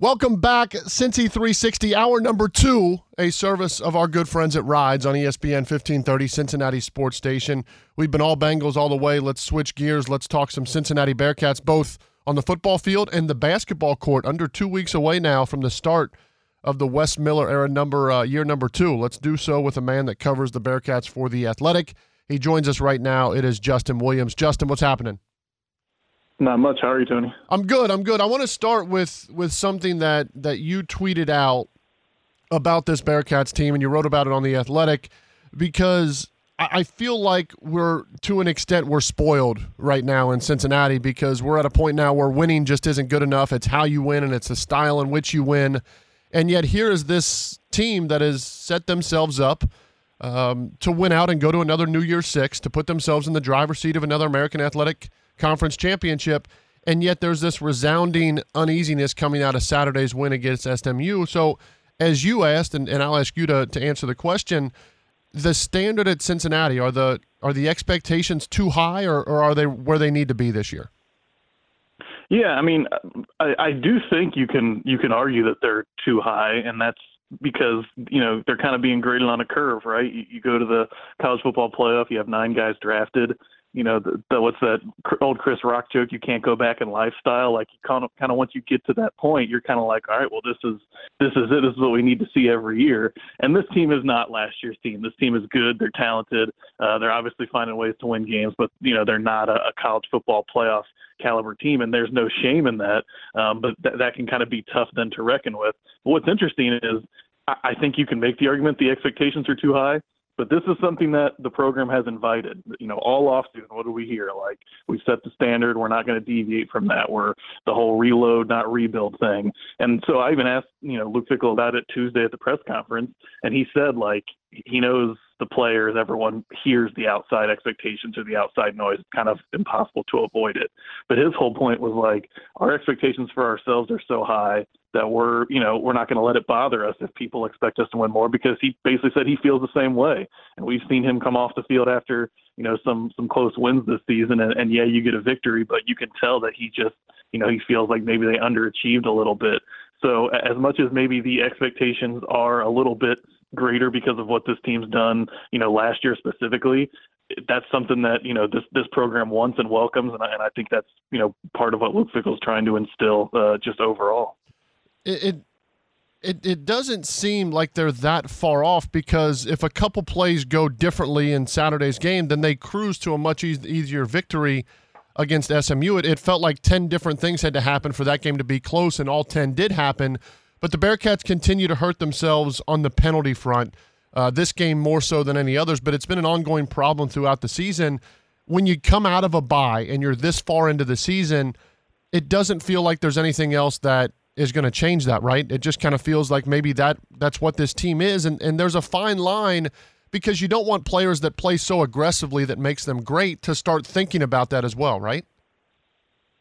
Welcome back, Cincy 360, hour number two, a service of our good friends at Rides on ESPN 1530 Cincinnati Sports Station. We've been all Bengals all the way. Let's switch gears. Let's talk some Cincinnati Bearcats, both – on the football field and the basketball court under two weeks away now from the start of the Wes Miller era number uh, year number two. Let's do so with a man that covers the Bearcats for the Athletic. He joins us right now. It is Justin Williams. Justin, what's happening? Not much. How are you, Tony? I'm good. I'm good. I want to start with with something that that you tweeted out about this Bearcats team, and you wrote about it on the Athletic because I feel like we're to an extent we're spoiled right now in Cincinnati because we're at a point now where winning just isn't good enough. It's how you win and it's the style in which you win. And yet here is this team that has set themselves up um, to win out and go to another New Year's Six to put themselves in the driver's seat of another American Athletic Conference championship. And yet there's this resounding uneasiness coming out of Saturday's win against SMU. So as you asked, and, and I'll ask you to, to answer the question – the standard at Cincinnati are the are the expectations too high, or, or are they where they need to be this year? Yeah, I mean, I, I do think you can you can argue that they're too high, and that's because you know they're kind of being graded on a curve, right? You, you go to the college football playoff, you have nine guys drafted, you know, the, the, what's that old Chris Rock joke? You can't go back in lifestyle. Like you kind of, kind of once you get to that point, you're kind of like, all right, well, this is this is it. This is what we need to see every year. And this team is not last year's team. This team is good. They're talented. Uh, they're obviously finding ways to win games, but you know, they're not a, a college football playoff caliber team, and there's no shame in that. Um, but th- that can kind of be tough then to reckon with. But what's interesting is I, I think you can make the argument the expectations are too high. But this is something that the program has invited. You know, all off season, what do we hear? Like we set the standard, we're not going to deviate from that. We're the whole reload, not rebuild thing. And so I even asked, you know, Luke Fickell about it Tuesday at the press conference, and he said like he knows the players, everyone hears the outside expectations or the outside noise. It's kind of impossible to avoid it. But his whole point was like our expectations for ourselves are so high that we're, you know, we're not going to let it bother us if people expect us to win more because he basically said he feels the same way. And we've seen him come off the field after, you know, some some close wins this season and, and yeah, you get a victory, but you can tell that he just, you know, he feels like maybe they underachieved a little bit. So as much as maybe the expectations are a little bit greater because of what this team's done, you know, last year specifically. That's something that you know this this program wants and welcomes, and I, and I think that's you know part of what Luke Fickell's trying to instill uh, just overall. It, it it doesn't seem like they're that far off because if a couple plays go differently in Saturday's game, then they cruise to a much e- easier victory against SMU. It, it felt like ten different things had to happen for that game to be close, and all ten did happen. But the Bearcats continue to hurt themselves on the penalty front. Uh, this game more so than any others, but it's been an ongoing problem throughout the season. When you come out of a bye and you're this far into the season, it doesn't feel like there's anything else that is going to change that, right? It just kind of feels like maybe that that's what this team is, and and there's a fine line because you don't want players that play so aggressively that makes them great to start thinking about that as well, right?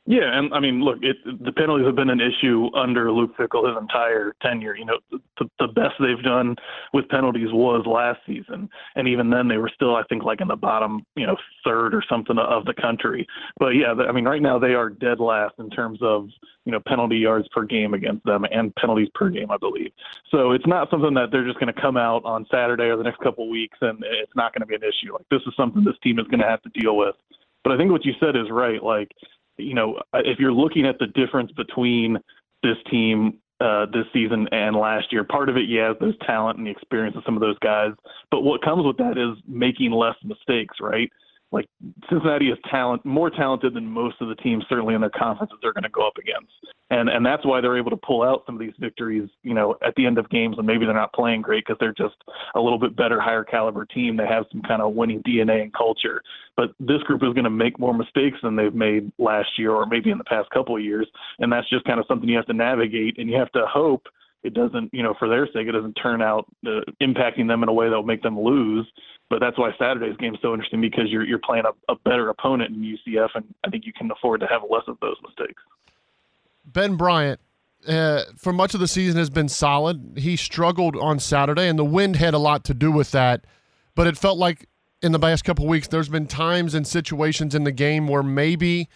Yeah, and I mean, look, it, the penalties have been an issue under Luke Fickell his entire tenure. You know, the, the best they've done with penalties was last season, and even then they were still, I think, like in the bottom, you know, third or something of the country. But yeah, I mean, right now they are dead last in terms of you know penalty yards per game against them and penalties per game, I believe. So it's not something that they're just going to come out on Saturday or the next couple of weeks and it's not going to be an issue. Like this is something this team is going to have to deal with. But I think what you said is right. Like you know, if you're looking at the difference between this team uh, this season and last year, part of it, yeah, there's talent and the experience of some of those guys. But what comes with that is making less mistakes, right? Like Cincinnati is talent more talented than most of the teams certainly in their conferences they're going to go up against. And and that's why they're able to pull out some of these victories, you know, at the end of games when maybe they're not playing great because they're just a little bit better, higher caliber team. They have some kind of winning DNA and culture. But this group is going to make more mistakes than they've made last year or maybe in the past couple of years, and that's just kind of something you have to navigate and you have to hope it doesn't, you know, for their sake, it doesn't turn out uh, impacting them in a way that will make them lose. But that's why Saturday's game is so interesting because you're you're playing a, a better opponent in UCF, and I think you can afford to have less of those mistakes. Ben Bryant, uh, for much of the season, has been solid. He struggled on Saturday, and the wind had a lot to do with that. But it felt like in the last couple weeks, there's been times and situations in the game where maybe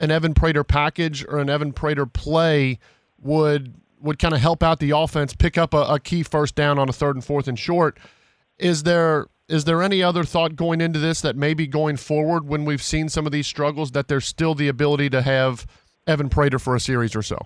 an Evan Prater package or an Evan Prater play would would kind of help out the offense pick up a, a, key first down on a third and fourth and short. Is there is there any other thought going into this that maybe going forward when we've seen some of these struggles that there's still the ability to have Evan Prater for a series or so?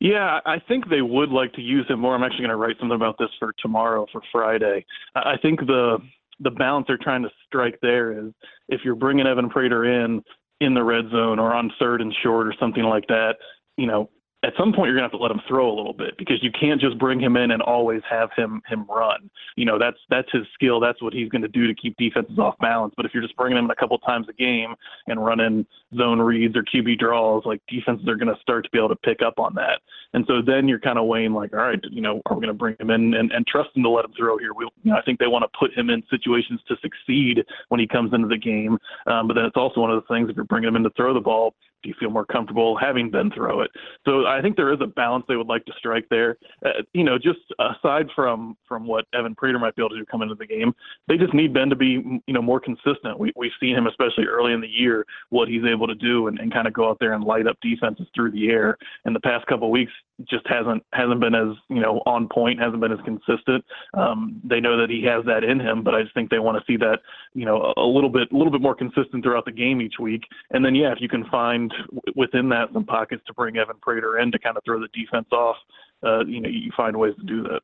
Yeah, I think they would like to use him more. I'm actually going to write something about this for tomorrow for Friday. I think the the balance they're trying to strike there is if you're bringing Evan Prater in in the red zone or on third and short or something like that, you know, at some point you're gonna have to let him throw a little bit because you can't just bring him in and always have him him run. You know that's that's his skill. That's what he's to do to keep defenses off balance. But if you're just bringing him in a couple times a game and running zone reads or QB draws, like defenses are to start to be able to pick up on that. And so then you're kind of weighing like, all right, you know, are we to bring him in and, and trust him to let him throw here? We, you know, I think they want to put him in situations to succeed when he comes into the game. Um, but then it's also one of the things if you're bringing him in to throw the ball, do you feel more comfortable having Ben throw it? So I think there is a balance they would like to strike there. Uh, you know, just aside from from what Evan Prater might be able to do come into the game, they just need Ben to be you know more consistent. We we've seen him especially early in the year what he's able to do and, and kind of go out there and light up defenses through the air. In the past couple weeks, just hasn't hasn't been as you know on point, hasn't been as consistent. Um, they know that he has that in him, but I just think they want to see that you know a, a little bit a little bit more consistent throughout the game each week. And then yeah, if you can find within that some pockets to bring Evan Prater in to kind of throw the defense off, uh, you know you find ways to do that.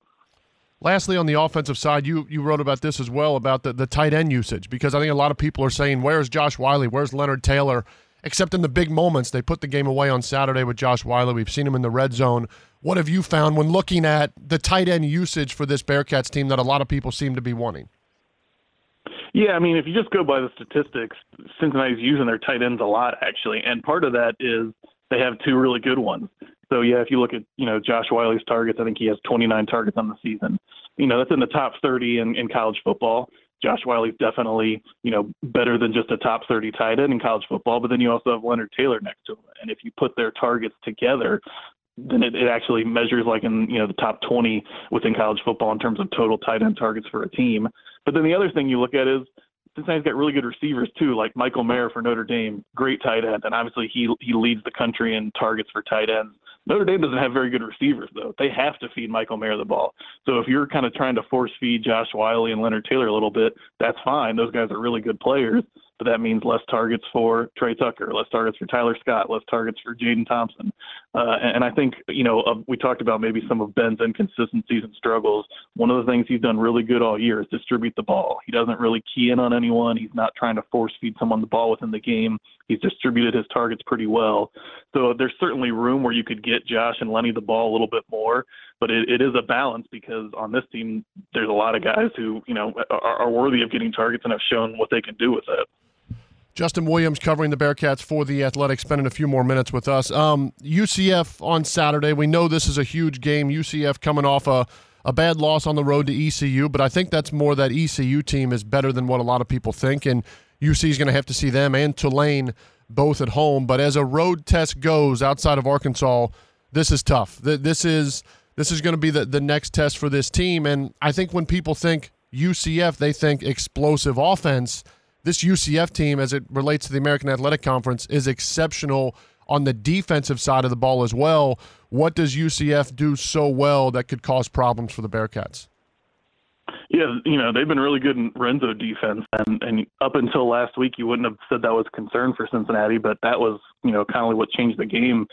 Lastly, on the offensive side, you you wrote about this as well about the, the tight end usage because I think a lot of people are saying, "Where's Josh Whyle? Where's Leonard Taylor?" except in the big moments. They put the game away on Saturday with Josh Whyle. We've seen him in the red zone. What have you found when looking at the tight end usage for this Bearcats team that a lot of people seem to be wanting? Yeah, I mean, if you just go by the statistics, Cincinnati's using their tight ends a lot, actually. And part of that is they have two really good ones. So, yeah, if you look at, you know, Josh Whyle's targets, I think he has 29 targets on the season. You know, that's in the top 30 in, in college football. Josh Whyle's definitely, you know, better than just a top 30 tight end in college football. But then you also have Leonard Taylor next to him, and if you put their targets together, then it, it actually measures like in you know the top 20 within college football in terms of total tight end targets for a team. But then the other thing you look at is Cincinnati's got really good receivers too, like Michael Mayer for Notre Dame, great tight end, and obviously he he leads the country in targets for tight ends. Notre Dame doesn't have very good receivers though. They have to feed Michael Mayer the ball. So if you're kind of trying to force feed Josh Whyle and Leonard Taylor a little bit, that's fine. Those guys are really good players but that means less targets for Tre Tucker, less targets for Tyler Scott, less targets for Jadon Thompson. Uh, and I think, you know, uh, we talked about maybe some of Ben's inconsistencies and struggles. One of the things he's done really good all year is distribute the ball. He doesn't really key in on anyone. He's not trying to force feed someone the ball within the game. He's distributed his targets pretty well. So there's certainly room where you could get Josh and Lenny the ball a little bit more, but it, it is a balance because on this team, there's a lot of guys who, you know, are, are worthy of getting targets and have shown what they can do with it. Justin Williams covering the Bearcats for the Athletic, spending a few more minutes with us. Um, UCF on Saturday. We know this is a huge game. UCF coming off a, a bad loss on the road to ECU, but I think that's more that ECU team is better than what a lot of people think, and UC is going to have to see them and Tulane both at home. But as a road test goes outside of Arkansas, this is tough. This is this is going to be the, the next test for this team, and I think when people think UCF, they think explosive offense this UCF team, as it relates to the American Athletic Conference, is exceptional on the defensive side of the ball as well. What does UCF do so well that could cause problems for the Bearcats? Yeah, you know they've been really good in red zone defense, and and up until last week, you wouldn't have said that was a concern for Cincinnati, but that was you know kind of what changed the game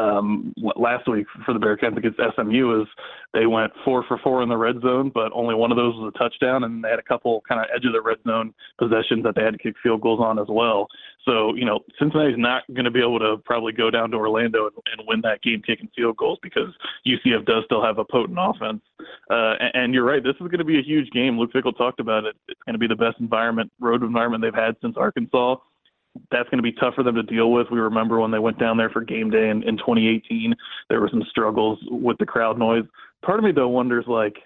um, last week for the Bearcats against SMU. Is they went four for four in the red zone, but only one of those was a touchdown, and they had a couple kind of edge of the red zone possessions that they had to kick field goals on as well. So you know Cincinnati's not going to be able to probably go down to Orlando and, and win that game kicking field goals because UCF does still have a potent offense. Uh, and, and you're right, this is going to be a huge game. Luke Fickell talked about it. It's going to be the best environment, road environment they've had since Arkansas. That's going to be tough for them to deal with. We remember when they went down there for game day in, in 2018, there were some struggles with the crowd noise. Part of me though wonders like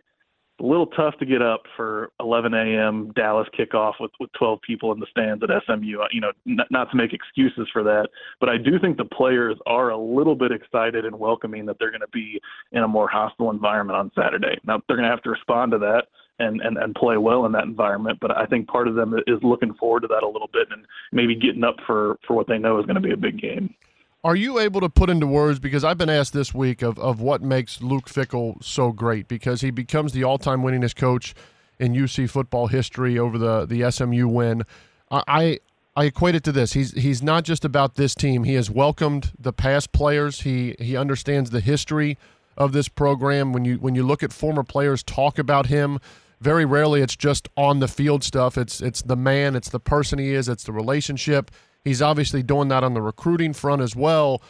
a little tough to get up for 11 a.m. Dallas kickoff with, with 12 people in the stands at SMU. You know, not to make excuses for that, but I do think the players are a little bit excited and welcoming that they're going to be in a more hostile environment on Saturday. Now they're going to have to respond to that and, and, and play well in that environment. But I think part of them is looking forward to that a little bit and maybe getting up for, for what they know is going to be a big game. Are you able to put into words because I've been asked this week of, of what makes Luke Fickell so great because he becomes the all time winningest coach in UC football history over the the SMU win. I I equate it to this. He's he's not just about this team. He has welcomed the past players. He he understands the history of this program. When you when you look at former players talk about him, very rarely it's just on the field stuff. It's it's the man, it's the person he is, it's the relationship. He's obviously doing that on the recruiting front as well.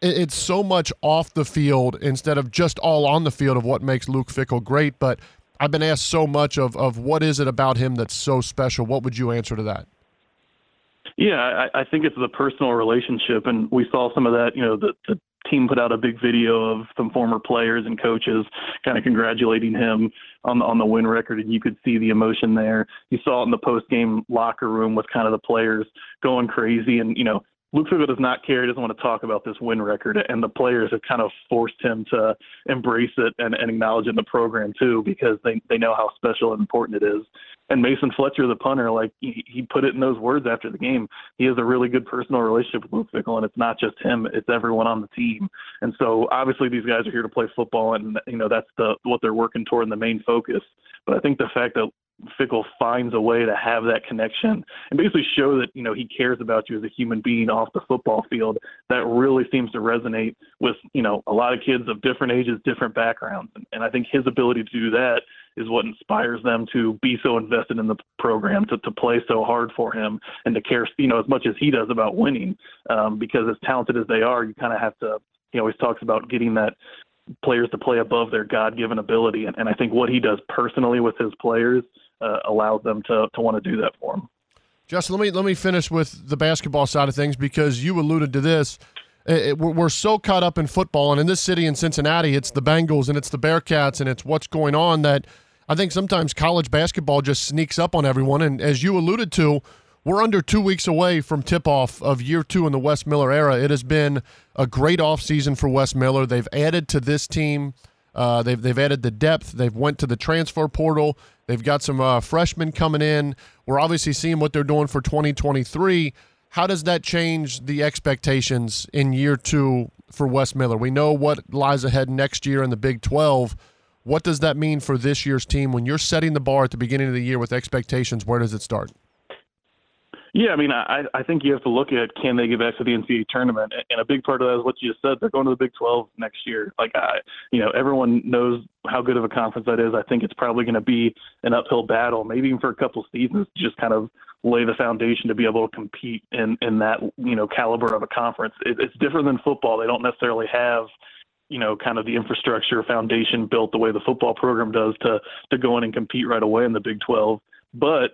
It's so much off the field instead of just all on the field of what makes Luke Fickell great. But I've been asked so much of, of what is it about him that's so special. What would you answer to that? Yeah, I, I think it's the personal relationship, and we saw some of that. You know, the, the team put out a big video of some former players and coaches kind of congratulating him on the on the win record, and you could see the emotion there. You saw it in the post game locker room with kind of the players going crazy, and you know Luke Fickell does not care. He doesn't want to talk about this win record, and the players have kind of forced him to embrace it and, and acknowledge it in the program too, because they they know how special and important it is. And Mason Fletcher, the punter, like he, he put it in those words after the game. He has a really good personal relationship with Luke Fickell, and it's not just him; it's everyone on the team. And so, obviously, these guys are here to play football, and you know that's the what they're working toward and the main focus. But I think the fact that Fickell finds a way to have that connection and basically show that you know he cares about you as a human being off the football field. That really seems to resonate with you know a lot of kids of different ages, different backgrounds, and, and I think his ability to do that is what inspires them to be so invested in the program, to to play so hard for him, and to care you know as much as he does about winning. Um, because as talented as they are, you kind of have to. He always talks about getting that players to play above their God-given ability, and, and I think what he does personally with his players uh, allows them to to want to do that for him. Justin, let me let me finish with the basketball side of things because you alluded to this. It, we're, we're so caught up in football, and in this city in Cincinnati, it's the Bengals and it's the Bearcats and it's what's going on that I think sometimes college basketball just sneaks up on everyone. And as you alluded to, we're under two weeks away from tip off of year two in the Wes Miller era. It has been a great offseason for Wes Miller. They've added to this team. Uh, they've they've added the depth. They've went to the transfer portal. They've got some uh, freshmen coming in. We're obviously seeing what they're doing for 2023. How does that change the expectations in year two for Wes Miller? We know what lies ahead next year in the Big 12. What does that mean for this year's team when you're setting the bar at the beginning of the year with expectations? Where does it start? Yeah, I mean, I, I think you have to look at can they get back to the NCAA tournament, and a big part of that is what you just said. They're going to the Big 12 next year. Like, I, you know, everyone knows how good of a conference that is. I think it's probably going to be an uphill battle, maybe even for a couple seasons, just kind of lay the foundation to be able to compete in in that you know caliber of a conference. It, it's different than football. They don't necessarily have you know, kind of the infrastructure foundation built the way the football program does to to go in and compete right away in the Big 12. But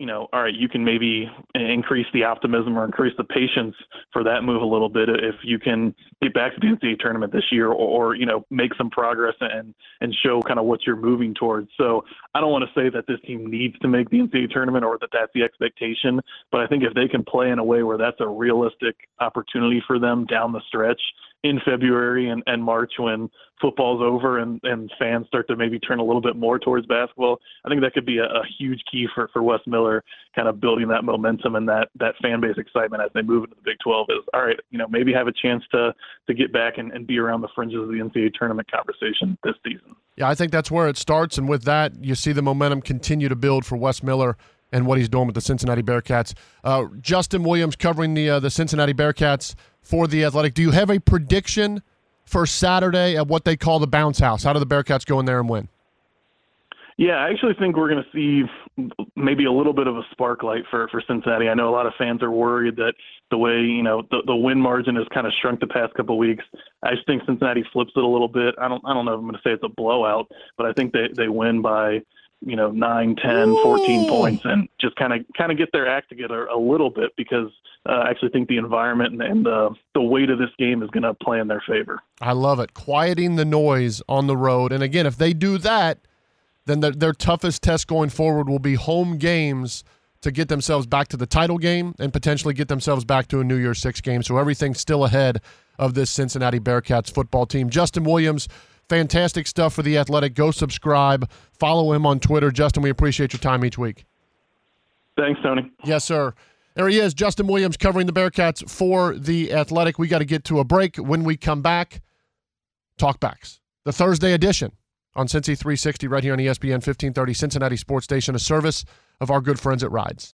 you know, all right, you can maybe increase the optimism or increase the patience for that move a little bit if you can get back to the NCAA tournament this year, or, or you know, make some progress and and show kind of what you're moving towards. So I don't want to say that this team needs to make the NCAA tournament or that that's the expectation, but I think if they can play in a way where that's a realistic opportunity for them down the stretch, in February and, and March when football's over and, and fans start to maybe turn a little bit more towards basketball. I think that could be a, a huge key for, for Wes Miller, kind of building that momentum and that, that fan base excitement as they move into the Big 12 is, all right, you know, maybe have a chance to, to get back and, and be around the fringes of the NCAA tournament conversation this season. Yeah, I think that's where it starts. And with that, you see the momentum continue to build for Wes Miller and what he's doing with the Cincinnati Bearcats. Uh, Justin Williams covering the uh, the Cincinnati Bearcats for the Athletic. Do you have a prediction for Saturday at what they call the bounce house? How do the Bearcats go in there and win? Yeah, I actually think we're going to see maybe a little bit of a spark light for for Cincinnati. I know a lot of fans are worried that the way you know the the win margin has kind of shrunk the past couple of weeks. I just think Cincinnati flips it a little bit. I don't I don't know if I'm going to say it's a blowout, but I think they they win by you know, 9, 10, 14 points and just kind of kind of get their act together a little bit because uh, I actually think the environment and, and uh, the weight of this game is going to play in their favor. I love it. Quieting the noise on the road. And again, if they do that, then their, their toughest test going forward will be home games to get themselves back to the title game and potentially get themselves back to a New Year's Six game. So everything's still ahead of this Cincinnati Bearcats football team. Justin Williams Fantastic stuff for The Athletic. Go subscribe. Follow him on Twitter. Justin, we appreciate your time each week. Thanks, Tony. Yes, sir. There he is, Justin Williams covering the Bearcats for The Athletic. We got to get to a break. When we come back, talkbacks. The Thursday edition on Cincy 360 right here on ESPN 1530 Cincinnati Sports Station, a service of our good friends at Rides.